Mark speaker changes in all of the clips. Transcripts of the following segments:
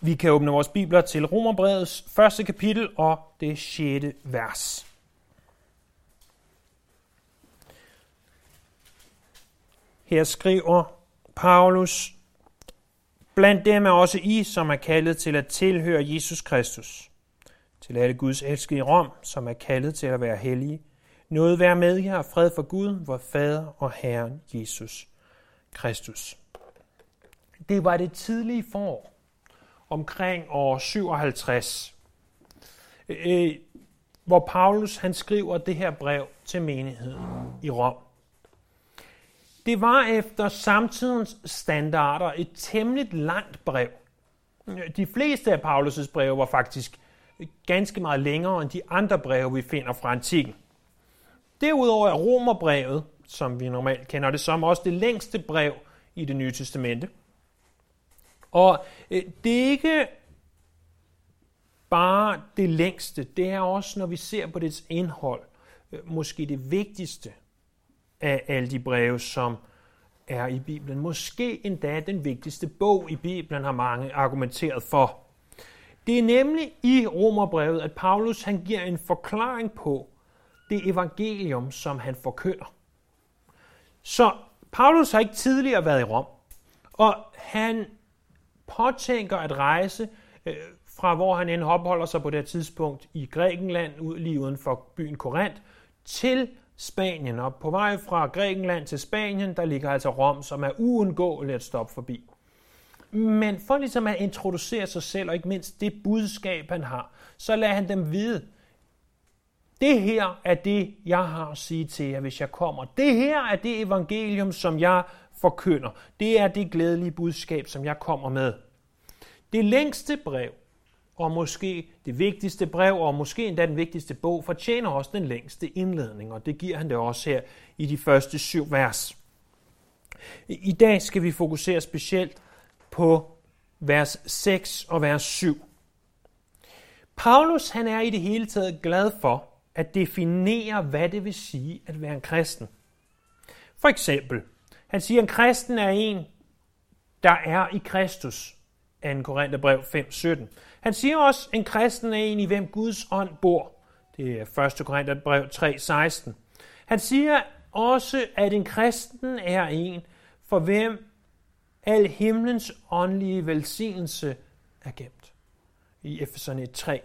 Speaker 1: Vi kan åbne vores bibler til Romerbrevets første kapitel og det sjette vers. Her skriver Paulus, Blandt dem er også I, som er kaldet til at tilhøre Jesus Kristus. Til alle Guds elskede i Rom, som er kaldet til at være hellige. Noget være med jer og fred for Gud, vor Fader og Herren Jesus Kristus. Det var det tidlige forår, omkring år 57, øh, øh, hvor Paulus han skriver det her brev til menigheden i Rom. Det var efter samtidens standarder et temmelig langt brev. De fleste af Paulus' breve var faktisk ganske meget længere end de andre breve, vi finder fra antikken. Derudover er Romerbrevet, som vi normalt kender det som, også det længste brev i det nye testamente. Og øh, det er ikke bare det længste, det er også, når vi ser på dets indhold, øh, måske det vigtigste af alle de breve, som er i Bibelen. Måske endda den vigtigste bog i Bibelen, har mange argumenteret for. Det er nemlig i Romerbrevet, at Paulus han giver en forklaring på det evangelium, som han forkynder. Så Paulus har ikke tidligere været i Rom, og han påtænker at rejse øh, fra hvor han end opholder sig på det tidspunkt i Grækenland, ud lige uden for byen Korinth, til Spanien. Og på vej fra Grækenland til Spanien, der ligger altså Rom, som er uundgåeligt at stoppe forbi. Men for ligesom at introducere sig selv, og ikke mindst det budskab, han har, så lader han dem vide, det her er det, jeg har at sige til jer, hvis jeg kommer. Det her er det evangelium, som jeg forkynder. Det er det glædelige budskab, som jeg kommer med. Det længste brev, og måske det vigtigste brev, og måske endda den vigtigste bog, fortjener også den længste indledning, og det giver han det også her i de første syv vers. I dag skal vi fokusere specielt på vers 6 og vers 7. Paulus han er i det hele taget glad for at definere, hvad det vil sige at være en kristen. For eksempel, han siger, at en kristen er en, der er i Kristus, 2. Korintherbrev 5.17. Han siger også, at en kristen er en, i hvem Guds ånd bor. Det er 1. Korintherbrev 3.16. Han siger også, at en kristen er en, for hvem al himlens åndelige velsignelse er gemt. I Efeserne 3.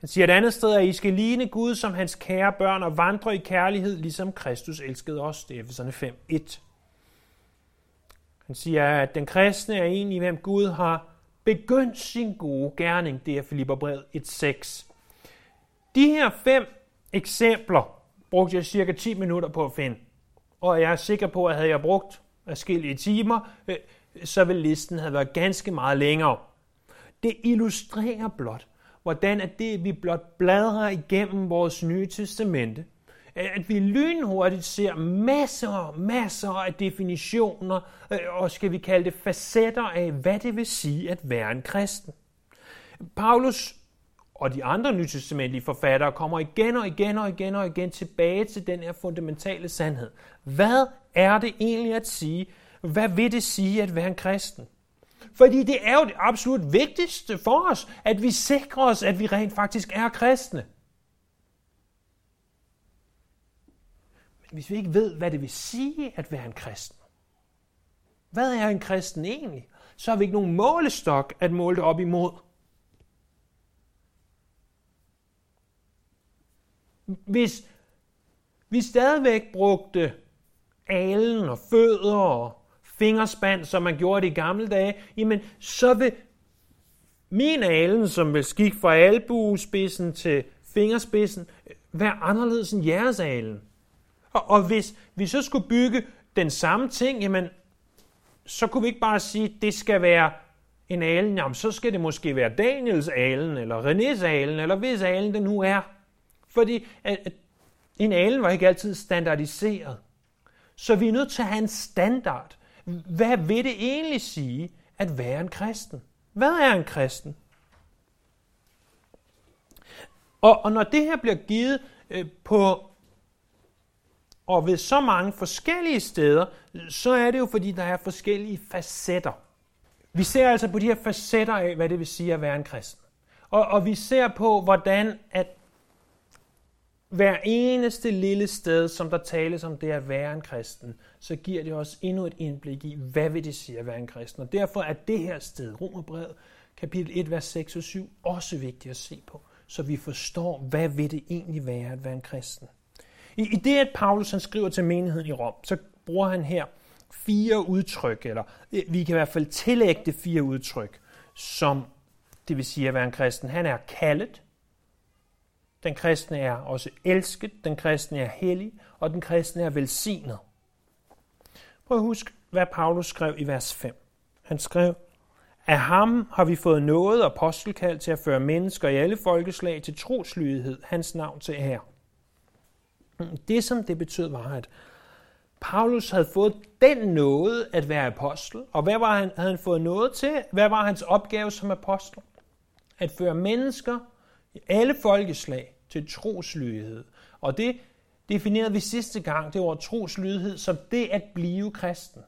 Speaker 1: Han siger et andet sted, at I skal ligne Gud som hans kære børn og vandre i kærlighed, ligesom Kristus elskede os. Det er Efeserne 5.1. Han siger, at den kristne er en, i hvem Gud har begyndt sin gode gerning. Det er Filipperbrevet 1.6. De her fem eksempler brugte jeg cirka 10 minutter på at finde. Og jeg er sikker på, at havde jeg brugt forskellige timer, øh, så ville listen have været ganske meget længere. Det illustrerer blot, hvordan at det, vi blot bladrer igennem vores nye testamente, at vi lynhurtigt ser masser og masser af definitioner, øh, og skal vi kalde det facetter af, hvad det vil sige at være en kristen. Paulus og de andre nytestamentlige forfattere kommer igen og igen og igen og igen tilbage til den her fundamentale sandhed. Hvad er det egentlig at sige? Hvad vil det sige at være en kristen? Fordi det er jo det absolut vigtigste for os, at vi sikrer os, at vi rent faktisk er kristne. Hvis vi ikke ved, hvad det vil sige at være en kristen, hvad er en kristen egentlig? Så har vi ikke nogen målestok at måle det op imod. Hvis vi stadigvæk brugte alen og fødder og fingerspand, som man gjorde det i gamle dage, jamen så vil min alen, som vil skik fra albuespidsen til fingerspidsen, være anderledes end jeres alen. Og, og hvis vi så skulle bygge den samme ting, jamen, så kunne vi ikke bare sige, at det skal være en alen, jamen, så skal det måske være Daniels alen, eller Renés alen, eller hvis alen det nu er. Fordi at, at en alen var ikke altid standardiseret. Så vi er nødt til at have en standard. Hvad vil det egentlig sige at være en kristen? Hvad er en kristen? Og, og når det her bliver givet øh, på og ved så mange forskellige steder, så er det jo fordi, der er forskellige facetter. Vi ser altså på de her facetter af, hvad det vil sige at være en kristen. Og, og vi ser på, hvordan at hver eneste lille sted, som der tales om det at være en kristen, så giver det os endnu et indblik i, hvad vil det sige at være en kristen. Og derfor er det her sted, Romerbrevet, kapitel 1, vers 6 og 7, også vigtigt at se på, så vi forstår, hvad vil det egentlig være at være en kristen. I, i det, at Paulus han skriver til menigheden i Rom, så bruger han her fire udtryk, eller øh, vi kan i hvert fald tillægge det fire udtryk, som det vil sige at være en kristen. Han er kaldet, den kristne er også elsket, den kristne er hellig, og den kristne er velsignet. Prøv at huske, hvad Paulus skrev i vers 5. Han skrev, af ham har vi fået noget apostelkald til at føre mennesker i alle folkeslag til troslydighed, hans navn til ære. Det, som det betød, var, at Paulus havde fået den noget at være apostel. Og hvad var han, havde han fået noget til? Hvad var hans opgave som apostel? At føre mennesker i alle folkeslag til troslydighed. Og det definerede vi sidste gang, det var troslydighed, som det at blive kristen.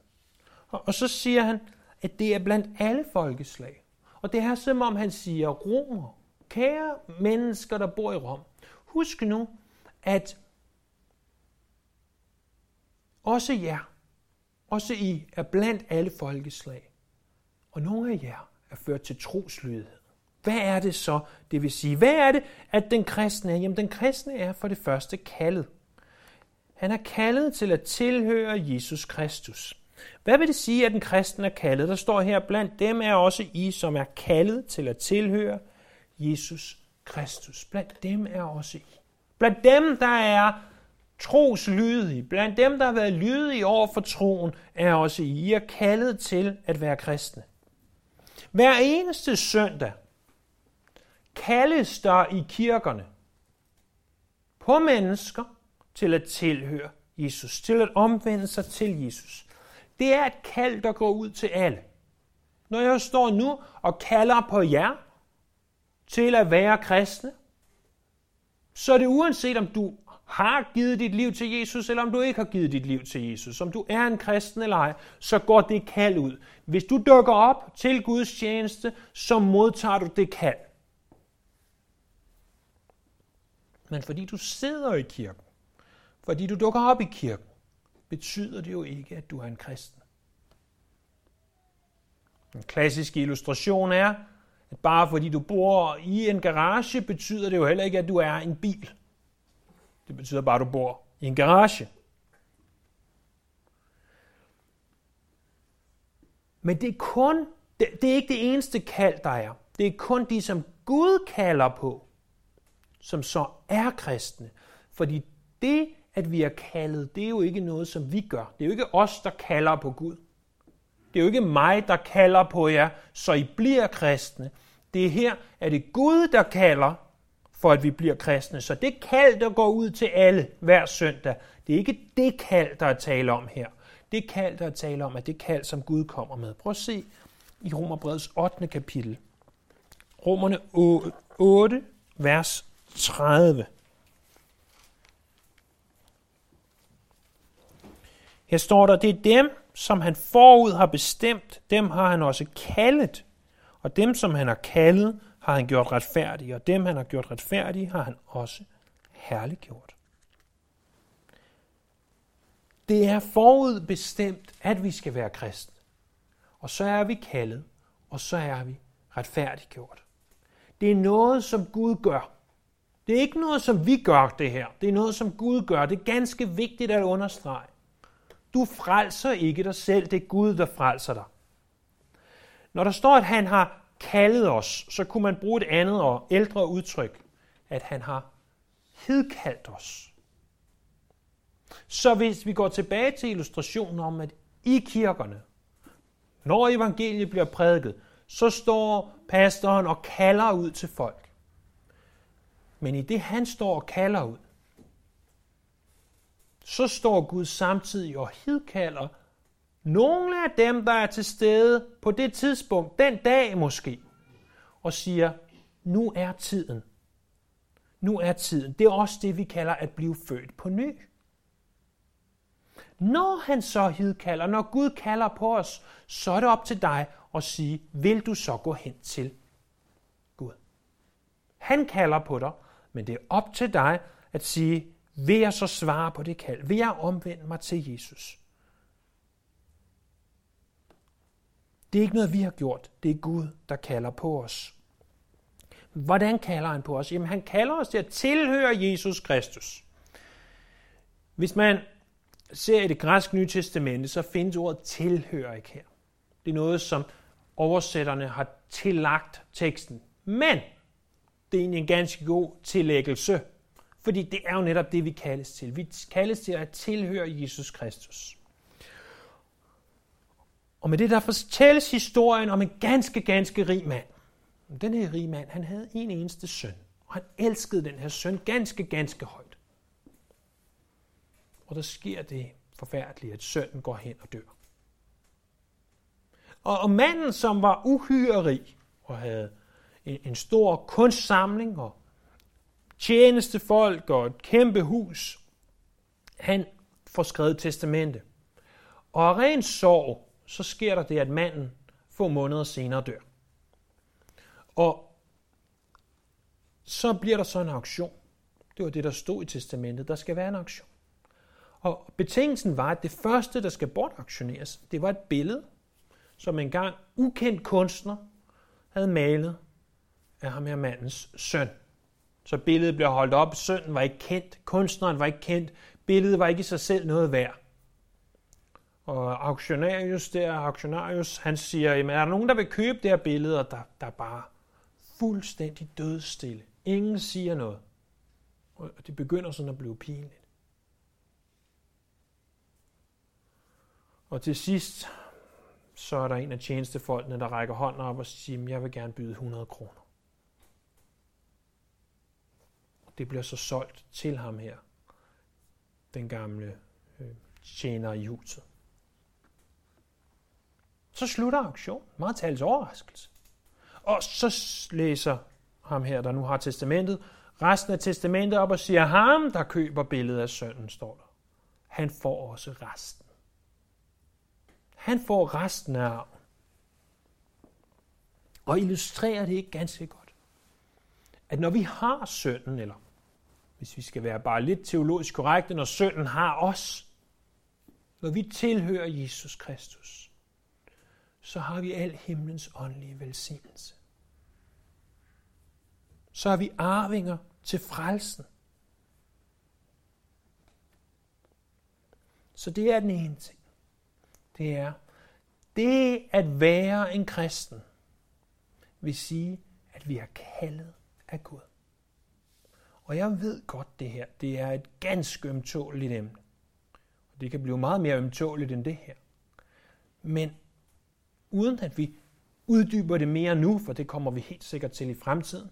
Speaker 1: Og, og så siger han, at det er blandt alle folkeslag. Og det er som om han siger, romer, kære mennesker, der bor i Rom, husk nu, at også jer, også I er blandt alle folkeslag. Og nogle af jer er ført til troslydighed. Hvad er det så, det vil sige? Hvad er det, at den kristne er? Jamen, den kristne er for det første kaldet. Han er kaldet til at tilhøre Jesus Kristus. Hvad vil det sige, at den kristne er kaldet? Der står her, blandt dem er også I, som er kaldet til at tilhøre Jesus Kristus. Blandt dem er også I. Blandt dem, der er troslydige, blandt dem, der har været lydige over for troen, er også I. I er kaldet til at være kristne. Hver eneste søndag kaldes der i kirkerne på mennesker til at tilhøre Jesus, til at omvende sig til Jesus. Det er et kald, der går ud til alle. Når jeg står nu og kalder på jer til at være kristne, så er det uanset om du har givet dit liv til Jesus, eller om du ikke har givet dit liv til Jesus, om du er en kristen eller ej, så går det kald ud. Hvis du dukker op til Guds tjeneste, så modtager du det kald. Men fordi du sidder i kirken, fordi du dukker op i kirken, betyder det jo ikke, at du er en kristen. En klassisk illustration er, at bare fordi du bor i en garage, betyder det jo heller ikke, at du er en bil. Det betyder bare, at du bor i en garage. Men det er kun, det, det er ikke det eneste kald, der er. Det er kun de, som Gud kalder på, som så er kristne. Fordi det, at vi er kaldet, det er jo ikke noget, som vi gør. Det er jo ikke os, der kalder på Gud. Det er jo ikke mig, der kalder på jer, så I bliver kristne. Det er her, at det er Gud, der kalder, for at vi bliver kristne. Så det kald, der går ud til alle hver søndag, det er ikke det kald, der er tale om her. Det kald, der er tale om, er det kald, som Gud kommer med. Prøv at se i Romerbrevets 8. kapitel. Romerne 8, vers 30. Her står der, det er dem, som han forud har bestemt, dem har han også kaldet. Og dem, som han har kaldet, har han gjort retfærdige, og dem, han har gjort retfærdige, har han også herliggjort. Det er forudbestemt, at vi skal være kristne. Og så er vi kaldet, og så er vi retfærdiggjort. Det er noget, som Gud gør. Det er ikke noget, som vi gør det her. Det er noget, som Gud gør. Det er ganske vigtigt at understrege. Du frelser ikke dig selv. Det er Gud, der frelser dig. Når der står, at han har kaldet os, så kunne man bruge et andet og ældre udtryk, at han har hedkaldt os. Så hvis vi går tilbage til illustrationen om, at i kirkerne, når evangeliet bliver prædiket, så står pastoren og kalder ud til folk. Men i det han står og kalder ud, så står Gud samtidig og hidkalder nogle af dem, der er til stede på det tidspunkt, den dag måske, og siger, nu er tiden. Nu er tiden. Det er også det, vi kalder at blive født på ny. Når han så hidkalder, når Gud kalder på os, så er det op til dig at sige, vil du så gå hen til Gud? Han kalder på dig, men det er op til dig at sige, vil jeg så svare på det kald? Vil jeg omvende mig til Jesus? Det er ikke noget, vi har gjort. Det er Gud, der kalder på os. Hvordan kalder han på os? Jamen, han kalder os til at tilhøre Jesus Kristus. Hvis man ser i det græske nye testamente, så findes ordet tilhører ikke her. Det er noget, som oversætterne har tillagt teksten. Men det er egentlig en ganske god tillæggelse, fordi det er jo netop det, vi kaldes til. Vi kaldes til at tilhøre Jesus Kristus. Og med det der fortælles historien om en ganske, ganske rig mand. Den her rige mand, han havde en eneste søn, og han elskede den her søn ganske, ganske højt. Og der sker det forfærdelige, at sønnen går hen og dør. Og, og manden, som var uhyre rig og havde en, en stor kunstsamling og tjenestefolk og et kæmpe hus, han får skrevet testamente. Og af ren sorg, så sker der det, at manden få måneder senere dør. Og så bliver der så en auktion. Det var det, der stod i testamentet. Der skal være en auktion. Og betingelsen var, at det første, der skal bortauktioneres, det var et billede, som en gang ukendt kunstner havde malet af ham her mandens søn. Så billedet blev holdt op. Sønnen var ikke kendt. Kunstneren var ikke kendt. Billedet var ikke i sig selv noget værd. Og auktionarius der, auktionarius, han siger, jamen er der nogen, der vil købe det her billede, og der, der er bare fuldstændig dødstille. Ingen siger noget. Og det begynder sådan at blive pinligt. Og til sidst, så er der en af tjenestefolkene, der rækker hånden op og siger, jeg vil gerne byde 100 kroner. Det bliver så solgt til ham her, den gamle øh, tjener i huset. Så slutter auktionen. Meget tals overraskelse. Og så læser ham her, der nu har testamentet, resten af testamentet op og siger, ham, der køber billedet af sønnen, står der. Han får også resten. Han får resten af arven. Og illustrerer det ikke ganske godt. At når vi har sønnen, eller hvis vi skal være bare lidt teologisk korrekte, når sønnen har os, når vi tilhører Jesus Kristus, så har vi al himlens åndelige velsignelse. Så er vi arvinger til frelsen. Så det er den ene ting. Det er, det at være en kristen vil sige, at vi er kaldet af Gud. Og jeg ved godt det her, det er et ganske ømtåligt emne. Og det kan blive meget mere ømtåligt end det her. Men uden at vi uddyber det mere nu, for det kommer vi helt sikkert til i fremtiden,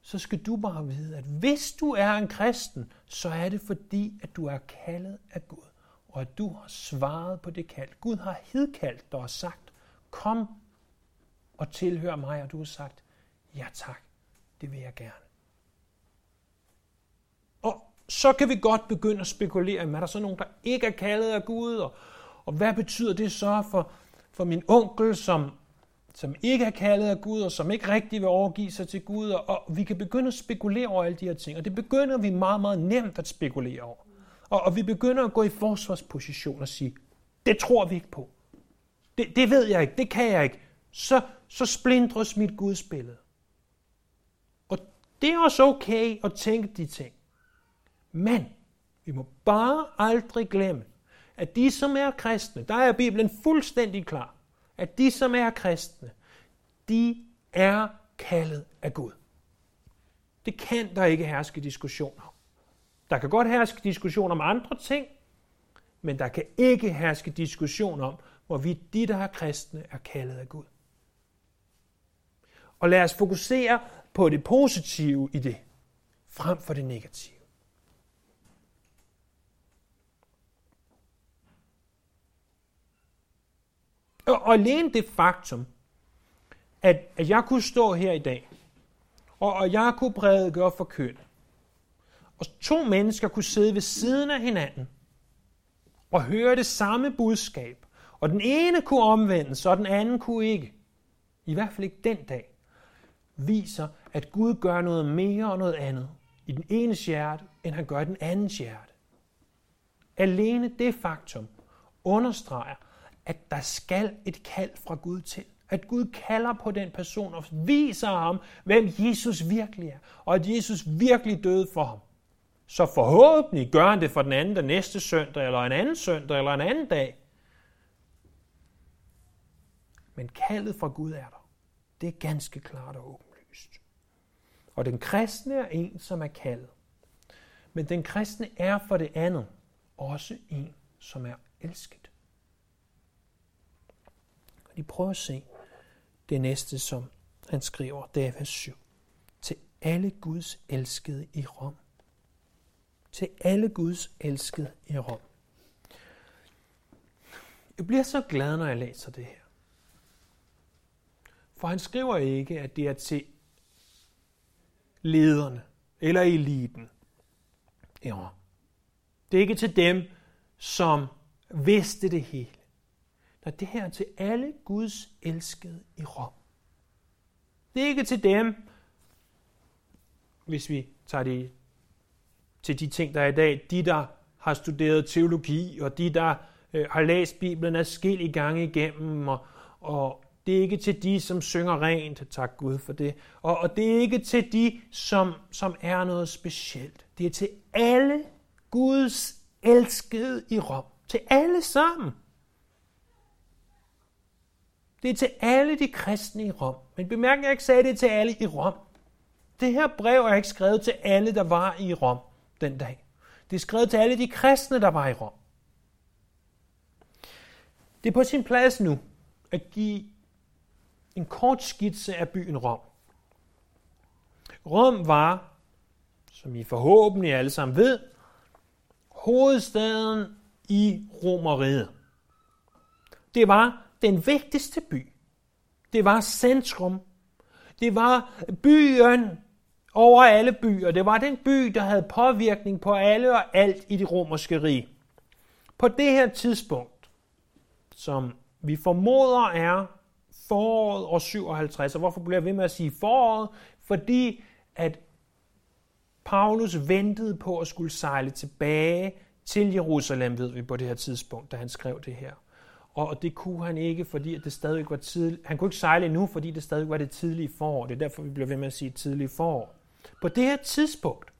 Speaker 1: så skal du bare vide, at hvis du er en kristen, så er det fordi, at du er kaldet af Gud, og at du har svaret på det kald. Gud har hedkaldt dig og sagt, kom og tilhør mig, og du har sagt, ja tak, det vil jeg gerne. Og så kan vi godt begynde at spekulere, er der så nogen, der ikke er kaldet af Gud, og, og hvad betyder det så for, for min onkel, som, som ikke er kaldet af Gud, og som ikke rigtig vil overgive sig til Gud, og, og vi kan begynde at spekulere over alle de her ting, og det begynder vi meget, meget nemt at spekulere over. Og, og vi begynder at gå i forsvarsposition og sige, det tror vi ikke på. Det, det ved jeg ikke, det kan jeg ikke. Så, så splindres mit gudsbillede. Og det er også okay at tænke de ting. Men vi må bare aldrig glemme, at de, som er kristne, der er Bibelen fuldstændig klar, at de, som er kristne, de er kaldet af Gud. Det kan der ikke herske diskussion. Der kan godt herske diskussion om andre ting, men der kan ikke herske diskussion om, hvorvidt de, der er kristne, er kaldet af Gud. Og lad os fokusere på det positive i det, frem for det negative. Og, og alene det faktum, at, at jeg kunne stå her i dag, og, og jeg kunne prædike og køn, og to mennesker kunne sidde ved siden af hinanden og høre det samme budskab, Og den ene kunne omvendes, og den anden kunne ikke. I hvert fald ikke den dag. Viser, at Gud gør noget mere og noget andet i den ene hjerte, end han gør i den andens hjerte. Alene det faktum understreger, at der skal et kald fra Gud til. At Gud kalder på den person og viser ham, hvem Jesus virkelig er. Og at Jesus virkelig døde for ham. Så forhåbentlig gør han det for den anden den næste søndag, eller en anden søndag, eller en anden dag. Men kaldet fra Gud er der. Det er ganske klart og åbenlyst. Og den kristne er en, som er kaldet. Men den kristne er for det andet også en, som er elsket. Lige prøv prøver at se det næste, som han skriver, det er vers 7. Til alle Guds elskede i Rom. Til alle Guds elskede i Rom. Jeg bliver så glad, når jeg læser det her. For han skriver ikke, at det er til lederne eller eliten i Rom. Det er ikke til dem, som vidste det hele. Når det her til alle Guds elskede i Rom. Det er ikke til dem, hvis vi tager det til de ting, der er i dag, de, der har studeret teologi, og de, der øh, har læst Bibelen i gange igennem, og, og det er ikke til de, som synger rent, tak Gud for det, og, og det er ikke til de, som, som er noget specielt. Det er til alle Guds elskede i Rom. Til alle sammen. Det er til alle de kristne i Rom. Men bemærk, at jeg ikke sagde det til alle i Rom. Det her brev er ikke skrevet til alle, der var i Rom den dag. Det er skrevet til alle de kristne, der var i Rom. Det er på sin plads nu at give en kort skitse af byen Rom. Rom var, som I forhåbentlig alle sammen ved, hovedstaden i Romeriet. Det var den vigtigste by. Det var centrum. Det var byen over alle byer. Det var den by, der havde påvirkning på alle og alt i det romerske rige. På det her tidspunkt, som vi formoder er foråret år 57, og hvorfor bliver jeg ved med at sige foråret? Fordi at Paulus ventede på at skulle sejle tilbage til Jerusalem, ved vi på det her tidspunkt, da han skrev det her. Og det kunne han ikke, fordi det stadig var tidligt. Han kunne ikke sejle endnu, fordi det stadig var det tidlige forår. Det er derfor, vi bliver ved med at sige tidlige forår. På det her tidspunkt,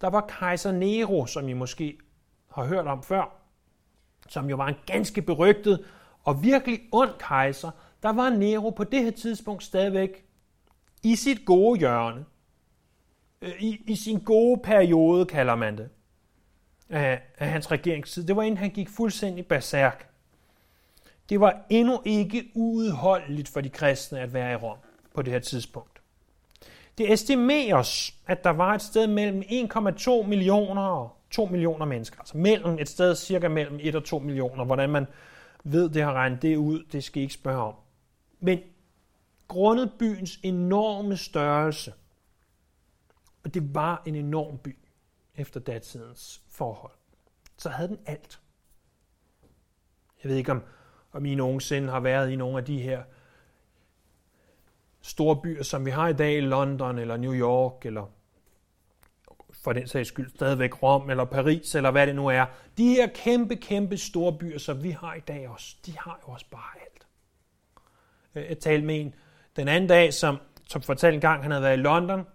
Speaker 1: der var kejser Nero, som I måske har hørt om før, som jo var en ganske berygtet og virkelig ond kejser, der var Nero på det her tidspunkt stadigvæk i sit gode hjørne. Øh, I, i sin gode periode, kalder man det, af, af hans regeringstid. Det var inden han gik fuldstændig berserk. Det var endnu ikke uudholdeligt for de kristne at være i Rom på det her tidspunkt. Det estimeres, at der var et sted mellem 1,2 millioner og 2 millioner mennesker. Altså mellem et sted cirka mellem 1 og 2 millioner. Hvordan man ved det har regnet det ud, det skal I ikke spørge om. Men grundet byens enorme størrelse, og det var en enorm by efter datidens forhold, så havde den alt. Jeg ved ikke, om, om I nogensinde har været i nogle af de her store byer, som vi har i dag, London eller New York, eller for den sags skyld stadigvæk Rom eller Paris, eller hvad det nu er. De her kæmpe, kæmpe store byer, som vi har i dag også, de har jo også bare alt. Øh, jeg talte med en den anden dag, som, som fortalte en gang, han havde været i London.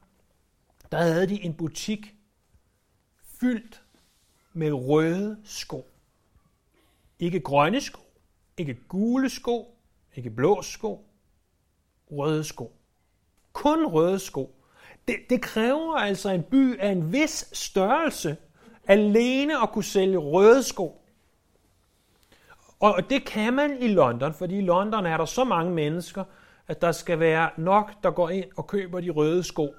Speaker 1: Der havde de en butik fyldt med røde sko. Ikke grønne sko, ikke gule sko, ikke blå sko, røde sko. Kun røde sko. Det, det kræver altså en by af en vis størrelse alene at kunne sælge røde sko. Og det kan man i London, fordi i London er der så mange mennesker, at der skal være nok, der går ind og køber de røde sko.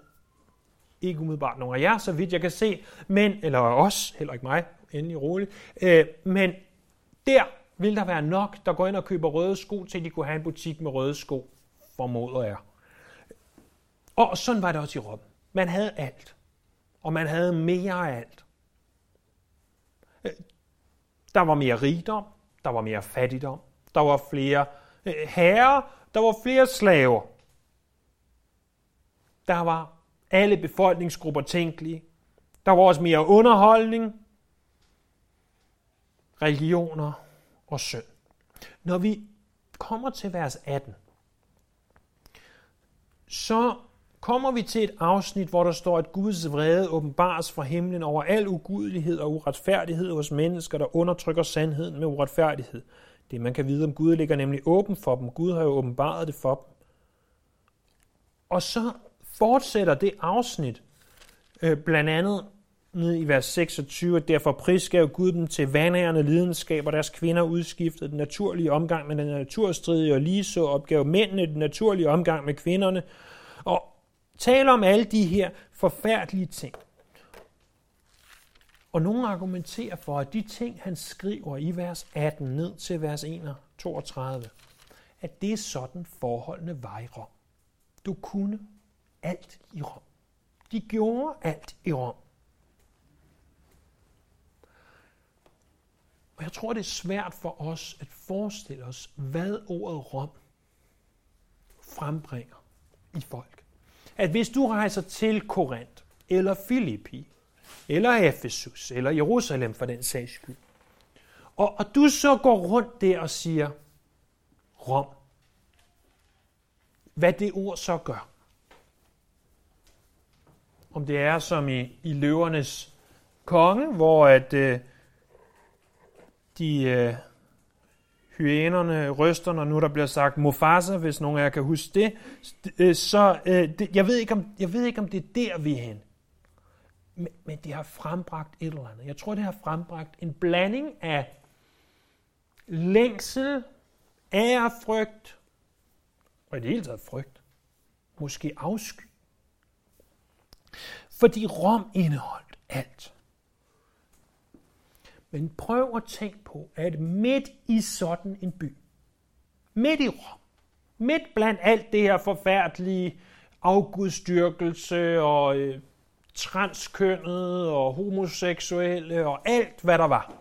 Speaker 1: Ikke umiddelbart nogen af jer, så vidt jeg kan se, men, eller os, heller ikke mig, endelig roligt, øh, men der vil der være nok, der går ind og køber røde sko, til de kunne have en butik med røde sko, formoder jeg. Og sådan var det også i Rom. Man havde alt. Og man havde mere af alt. Øh, der var mere rigdom, der var mere fattigdom, Der var flere øh, herrer, der var flere slaver. Der var alle befolkningsgrupper tænkelige. Der var også mere underholdning, religioner og synd. Når vi kommer til vers 18, så kommer vi til et afsnit, hvor der står, at Guds vrede åbenbares fra himlen over al ugudelighed og uretfærdighed hos mennesker, der undertrykker sandheden med uretfærdighed. Det, man kan vide om Gud, ligger nemlig åben for dem. Gud har jo åbenbaret det for dem. Og så fortsætter det afsnit øh, blandt andet ned i vers 26, at derfor prisgav Gud dem til vandærende lidenskab, og deres kvinder udskiftede den naturlige omgang med den naturstridige, og lige så opgav mændene den naturlige omgang med kvinderne, og tal om alle de her forfærdelige ting. Og nogle argumenterer for, at de ting, han skriver i vers 18 ned til vers 32, at det er sådan forholdene var i Rom. Du kunne alt i Rom. De gjorde alt i Rom. Og jeg tror, det er svært for os at forestille os, hvad ordet Rom frembringer i folk. At hvis du rejser til Korinth, eller Filippi, eller Efesus, eller Jerusalem for den sags skyld, og, og du så går rundt der og siger Rom, hvad det ord så gør. Om det er som i, i løvernes konge, hvor at øh, de øh, hyænerne ryster, når nu der bliver sagt Mufasa, hvis nogen af jer kan huske det, øh, så øh, det, jeg, ved ikke, om, jeg ved ikke, om det er der, vi er hen. Men, men det har frembragt et eller andet. Jeg tror, det har frembragt en blanding af længsel, ærefrygt, og i det hele taget frygt. Måske afsky. Fordi Rom indeholdt alt. Men prøv at tænke på, at midt i sådan en by, midt i Rom, midt blandt alt det her forfærdelige afgudstyrkelse og øh, transkønnet og homoseksuelle og alt, hvad der var.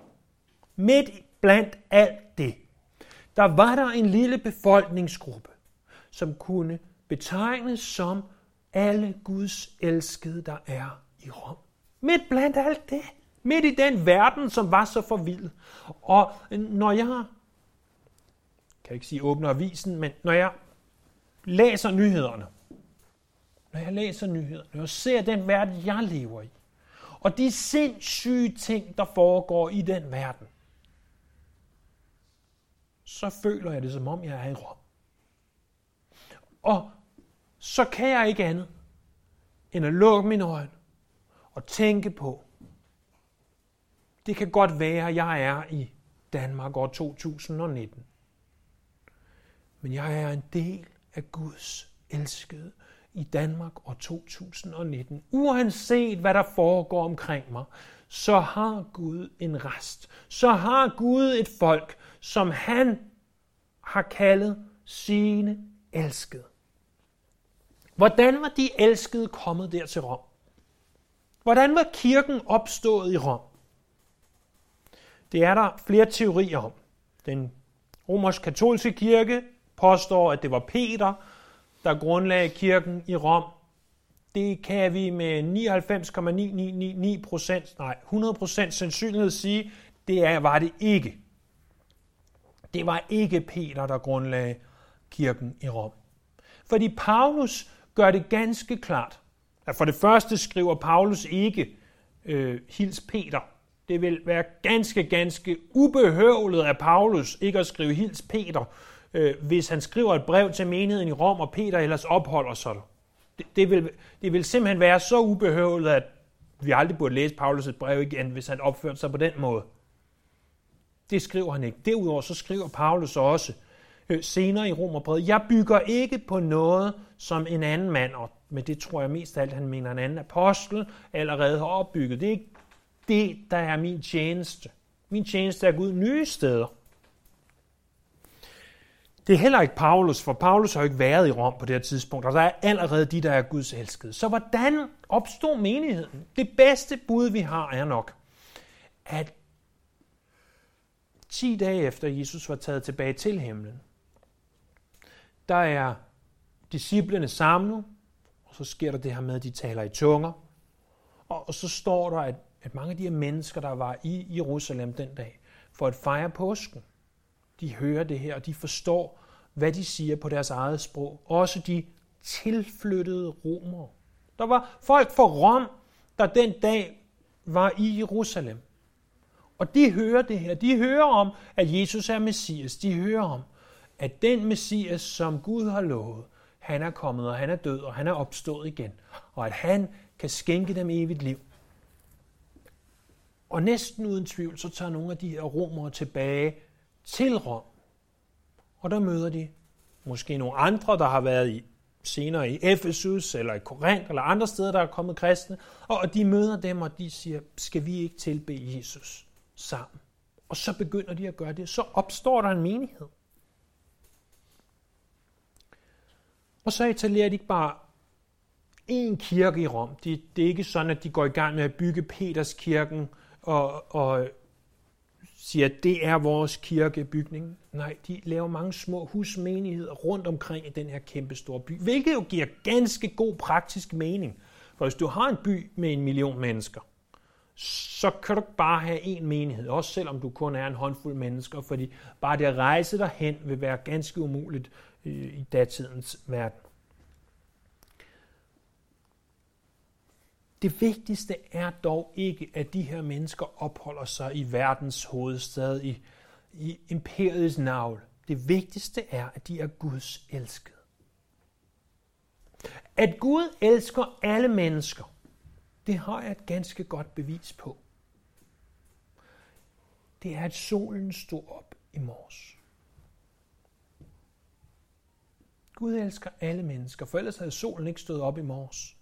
Speaker 1: Midt blandt alt det, der var der en lille befolkningsgruppe, som kunne betegnes som alle Guds elskede, der er i Rom. Midt blandt alt det. Midt i den verden, som var så forvildet. Og øh, når jeg, kan jeg ikke sige åbner avisen, men når jeg læser nyhederne, når jeg læser nyhederne, når jeg ser den verden, jeg lever i, og de sindssyge ting, der foregår i den verden, så føler jeg det, som om jeg er i Rom. Og så kan jeg ikke andet, end at lukke mine øjne og tænke på, det kan godt være, at jeg er i Danmark år 2019. Men jeg er en del af Guds elskede i Danmark år 2019. Uanset hvad der foregår omkring mig, så har Gud en rest. Så har Gud et folk, som han har kaldet sine elskede. Hvordan var de elskede kommet der til Rom? Hvordan var kirken opstået i Rom? Det er der flere teorier om. Den romersk-katolske kirke påstår, at det var Peter, der grundlagde kirken i Rom. Det kan vi med 99,999 procent, nej, 100 procent sandsynlighed sige, det er, var det ikke. Det var ikke Peter, der grundlagde kirken i Rom. Fordi Paulus gør det ganske klart, at for det første skriver Paulus ikke øh, hils Peter, det vil være ganske, ganske ubehøvlet af Paulus ikke at skrive hils Peter, øh, hvis han skriver et brev til menigheden i Rom, og Peter ellers opholder sig der. Det, det, vil, det vil simpelthen være så ubehøvlet, at vi aldrig burde læse Paulus brev igen, hvis han opførte sig på den måde. Det skriver han ikke. Derudover så skriver Paulus også øh, senere i Romerbrevet, jeg bygger ikke på noget, som en anden mand, og med det tror jeg mest af alt, han mener en anden apostel, allerede har opbygget. Det er ikke det, der er min tjeneste. Min tjeneste er Gud nye steder. Det er heller ikke Paulus, for Paulus har jo ikke været i Rom på det her tidspunkt, og der er allerede de, der er Guds elskede. Så hvordan opstod menigheden? Det bedste bud, vi har, er nok, at 10 dage efter Jesus var taget tilbage til himlen, der er disciplene samlet, og så sker der det her med, at de taler i tunger. Og, og så står der, at, at mange af de her mennesker, der var i Jerusalem den dag, for at fejre påsken, de hører det her, og de forstår, hvad de siger på deres eget sprog. Også de tilflyttede romere. Der var folk fra Rom, der den dag var i Jerusalem. Og de hører det her. De hører om, at Jesus er Messias. De hører om, at den Messias, som Gud har lovet, han er kommet, og han er død, og han er opstået igen. Og at han kan skænke dem evigt liv. Og næsten uden tvivl, så tager nogle af de her romere tilbage til Rom. Og der møder de måske nogle andre, der har været i senere i Efesus eller i Korinth eller andre steder, der er kommet kristne, og de møder dem, og de siger, skal vi ikke tilbe Jesus sammen? Og så begynder de at gøre det. Så opstår der en menighed. Og så etablerer de ikke bare en kirke i Rom. Det, det er ikke sådan, at de går i gang med at bygge Peterskirken og, og siger, at det er vores kirkebygning. Nej, de laver mange små husmenigheder rundt omkring i den her kæmpe store by, hvilket jo giver ganske god praktisk mening. For hvis du har en by med en million mennesker, så kan du ikke bare have en menighed, også selvom du kun er en håndfuld mennesker, fordi bare det at rejse derhen vil være ganske umuligt øh, i datidens verden. Det vigtigste er dog ikke, at de her mennesker opholder sig i verdens hovedstad, i, i imperiets navl. Det vigtigste er, at de er Guds elskede. At Gud elsker alle mennesker, det har jeg et ganske godt bevis på. Det er, at solen stod op i morges. Gud elsker alle mennesker, for ellers havde solen ikke stået op i morges.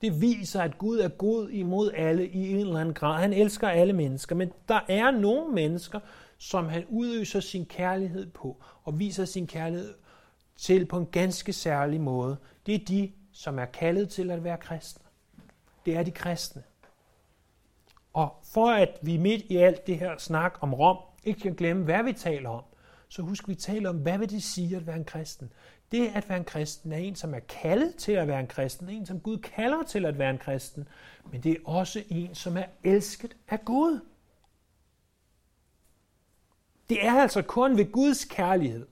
Speaker 1: Det viser, at Gud er god imod alle i en eller anden grad. Han elsker alle mennesker, men der er nogle mennesker, som han udøser sin kærlighed på, og viser sin kærlighed til på en ganske særlig måde. Det er de, som er kaldet til at være kristne. Det er de kristne. Og for at vi midt i alt det her snak om Rom, ikke kan glemme, hvad vi taler om, så husk, vi taler om, hvad vil det sige at være en kristen? Det at være en kristen er en, som er kaldet til at være en kristen, en, som Gud kalder til at være en kristen, men det er også en, som er elsket af Gud. Det er altså kun ved Guds kærlighed,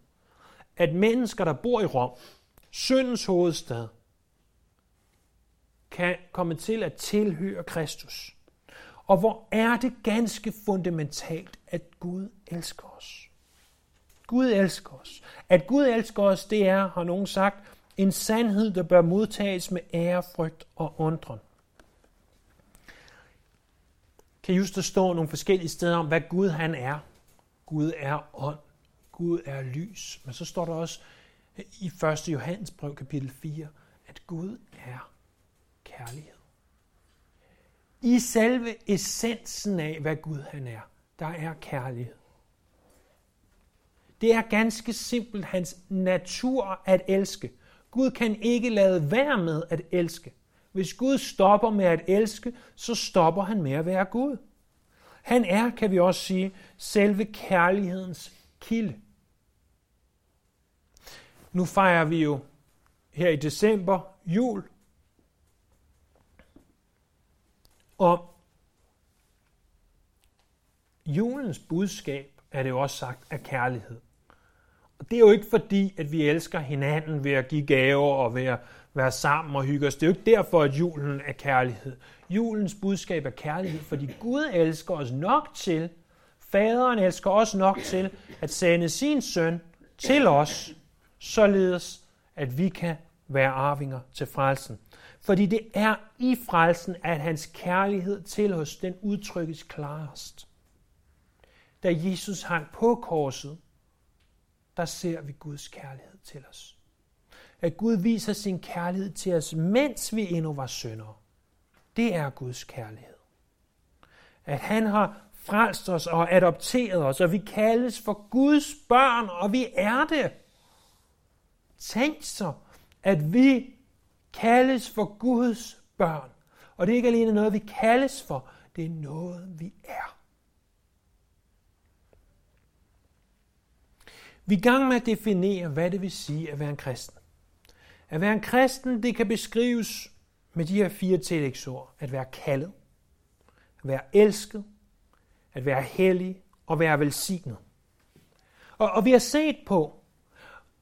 Speaker 1: at mennesker, der bor i Rom, syndens hovedstad, kan komme til at tilhøre Kristus. Og hvor er det ganske fundamentalt, at Gud elsker os. Gud elsker os. At Gud elsker os, det er, har nogen sagt, en sandhed, der bør modtages med ære, frygt og undren. Kan just der stå nogle forskellige steder om, hvad Gud han er. Gud er ånd. Gud er lys. Men så står der også i 1. Johannes brev kapitel 4, at Gud er kærlighed. I selve essensen af, hvad Gud han er, der er kærlighed. Det er ganske simpelt hans natur at elske. Gud kan ikke lade være med at elske. Hvis Gud stopper med at elske, så stopper han med at være Gud. Han er, kan vi også sige, selve kærlighedens kilde. Nu fejrer vi jo her i december jul. Og julens budskab er det jo også sagt af kærlighed. Og det er jo ikke fordi, at vi elsker hinanden ved at give gaver og ved at være sammen og hygge os. Det er jo ikke derfor, at julen er kærlighed. Julens budskab er kærlighed, fordi Gud elsker os nok til, faderen elsker os nok til, at sende sin søn til os, således at vi kan være arvinger til frelsen. Fordi det er i frelsen, at hans kærlighed til os, den udtrykkes klarest. Da Jesus hang på korset, der ser vi Guds kærlighed til os. At Gud viser sin kærlighed til os, mens vi endnu var syndere. Det er Guds kærlighed. At han har frelst os og adopteret os, og vi kaldes for Guds børn, og vi er det. Tænk så, at vi kaldes for Guds børn. Og det er ikke alene noget, vi kaldes for, det er noget, vi er. Vi er i gang med at definere, hvad det vil sige at være en kristen. At være en kristen, det kan beskrives med de her fire tillægsord. At være kaldet, at være elsket, at være hellig og være velsignet. Og, og vi har set på,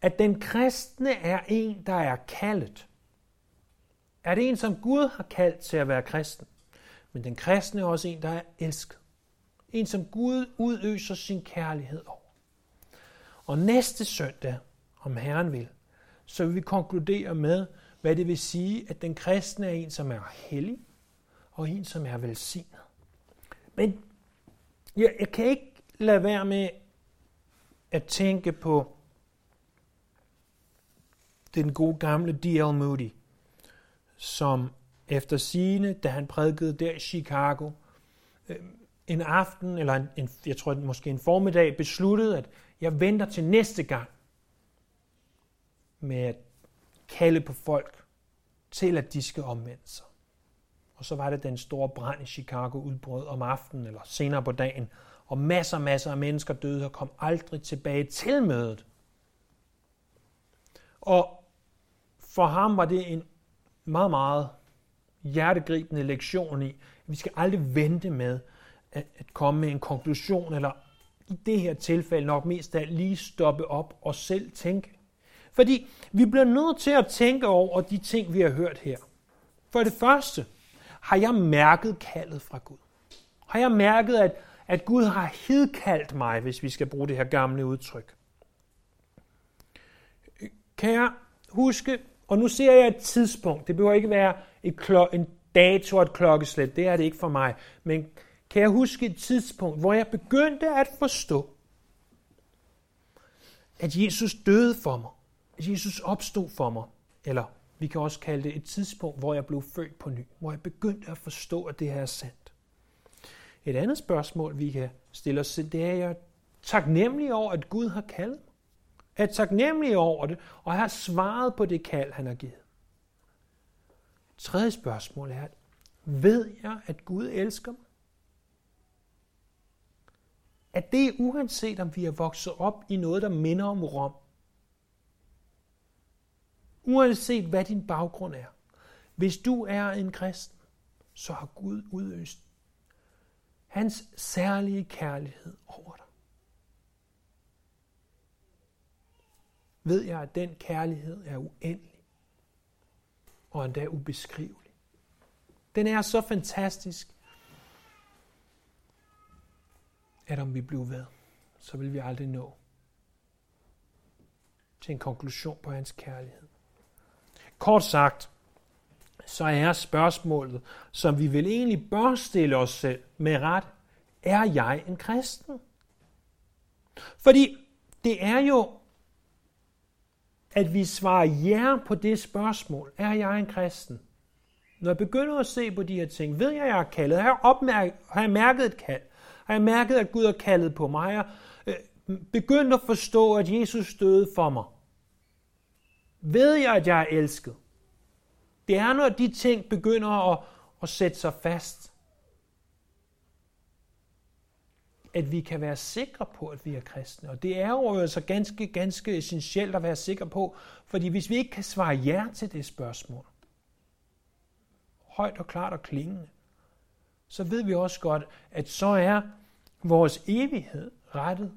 Speaker 1: at den kristne er en, der er kaldet. Er det en, som Gud har kaldt til at være kristen? Men den kristne er også en, der er elsket. En, som Gud udøser sin kærlighed over. Og næste søndag, om Herren vil, så vil vi konkludere med, hvad det vil sige, at den kristne er en, som er hellig, og en, som er velsignet. Men jeg, jeg kan ikke lade være med at tænke på den gode gamle D.L. Moody, som efter sine, da han prædikede der i Chicago, øh, en aften, eller en, en, jeg tror måske en formiddag, besluttede, at jeg venter til næste gang med at kalde på folk til, at de skal omvende sig. Og så var det den store brand i Chicago udbrød om aftenen eller senere på dagen, og masser og masser af mennesker døde og kom aldrig tilbage til mødet. Og for ham var det en meget, meget hjertegribende lektion i, at vi skal aldrig vente med at, at komme med en konklusion, eller i det her tilfælde nok mest af lige stoppe op og selv tænke. Fordi vi bliver nødt til at tænke over de ting, vi har hørt her. For det første, har jeg mærket kaldet fra Gud? Har jeg mærket, at, at Gud har hidkaldt mig, hvis vi skal bruge det her gamle udtryk? Kan jeg huske, og nu ser jeg et tidspunkt, det behøver ikke være et klo- en dato og et klokkeslæt, det er det ikke for mig, men kan jeg huske et tidspunkt, hvor jeg begyndte at forstå, at Jesus døde for mig, at Jesus opstod for mig, eller vi kan også kalde det et tidspunkt, hvor jeg blev født på ny, hvor jeg begyndte at forstå, at det her er sandt. Et andet spørgsmål, vi kan stille os selv, det er, at jeg er taknemmelig over, at Gud har kaldet mig. Er taknemmelig over det, og har svaret på det kald, han har givet. Et tredje spørgsmål er, ved jeg, at Gud elsker mig? At det uanset om vi er vokset op i noget, der minder om Rom, Uanset hvad din baggrund er. Hvis du er en kristen, så har Gud udøst hans særlige kærlighed over dig. Ved jeg, at den kærlighed er uendelig og endda ubeskrivelig. Den er så fantastisk, at om vi blev ved, så vil vi aldrig nå til en konklusion på hans kærlighed. Kort sagt, så er spørgsmålet, som vi vel egentlig bør stille os selv med ret, er jeg en kristen? Fordi det er jo, at vi svarer ja på det spørgsmål, er jeg en kristen? Når jeg begynder at se på de her ting, ved jeg, at jeg er kaldet? Har jeg, opmærket, har jeg mærket et kald? Har jeg mærket, at Gud har kaldet på mig? og jeg øh, begyndt at forstå, at Jesus døde for mig? Ved jeg, at jeg er elsket? Det er, når de ting begynder at, at sætte sig fast, at vi kan være sikre på, at vi er kristne. Og det er jo altså ganske, ganske essentielt at være sikker på, fordi hvis vi ikke kan svare ja til det spørgsmål, højt og klart og klingende, så ved vi også godt, at så er vores evighed rettet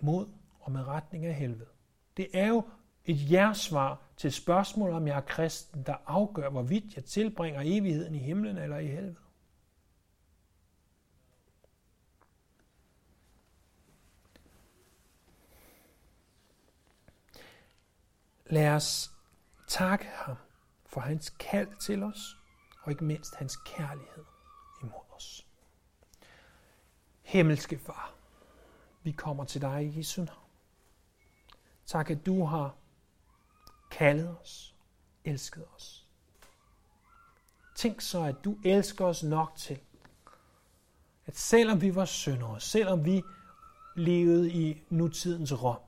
Speaker 1: mod og med retning af helvede. Det er jo et ja-svar til spørgsmålet, om jeg er kristen, der afgør, hvorvidt jeg tilbringer evigheden i himlen eller i helvede. Lad os takke ham for hans kald til os, og ikke mindst hans kærlighed imod os. Himmelske Far, vi kommer til dig i Jesu navn. Tak, at du har kaldet os, elsket os. Tænk så, at du elsker os nok til, at selvom vi var syndere, selvom vi levede i nutidens rom,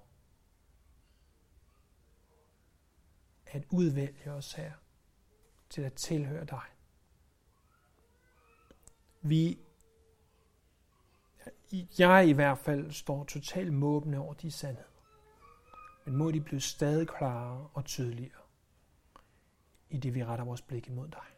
Speaker 1: at udvælge os her til at tilhøre dig. Vi jeg i hvert fald står totalt måbende over de sandheder. Men må de blive stadig klarere og tydeligere i det, vi retter vores blik imod dig.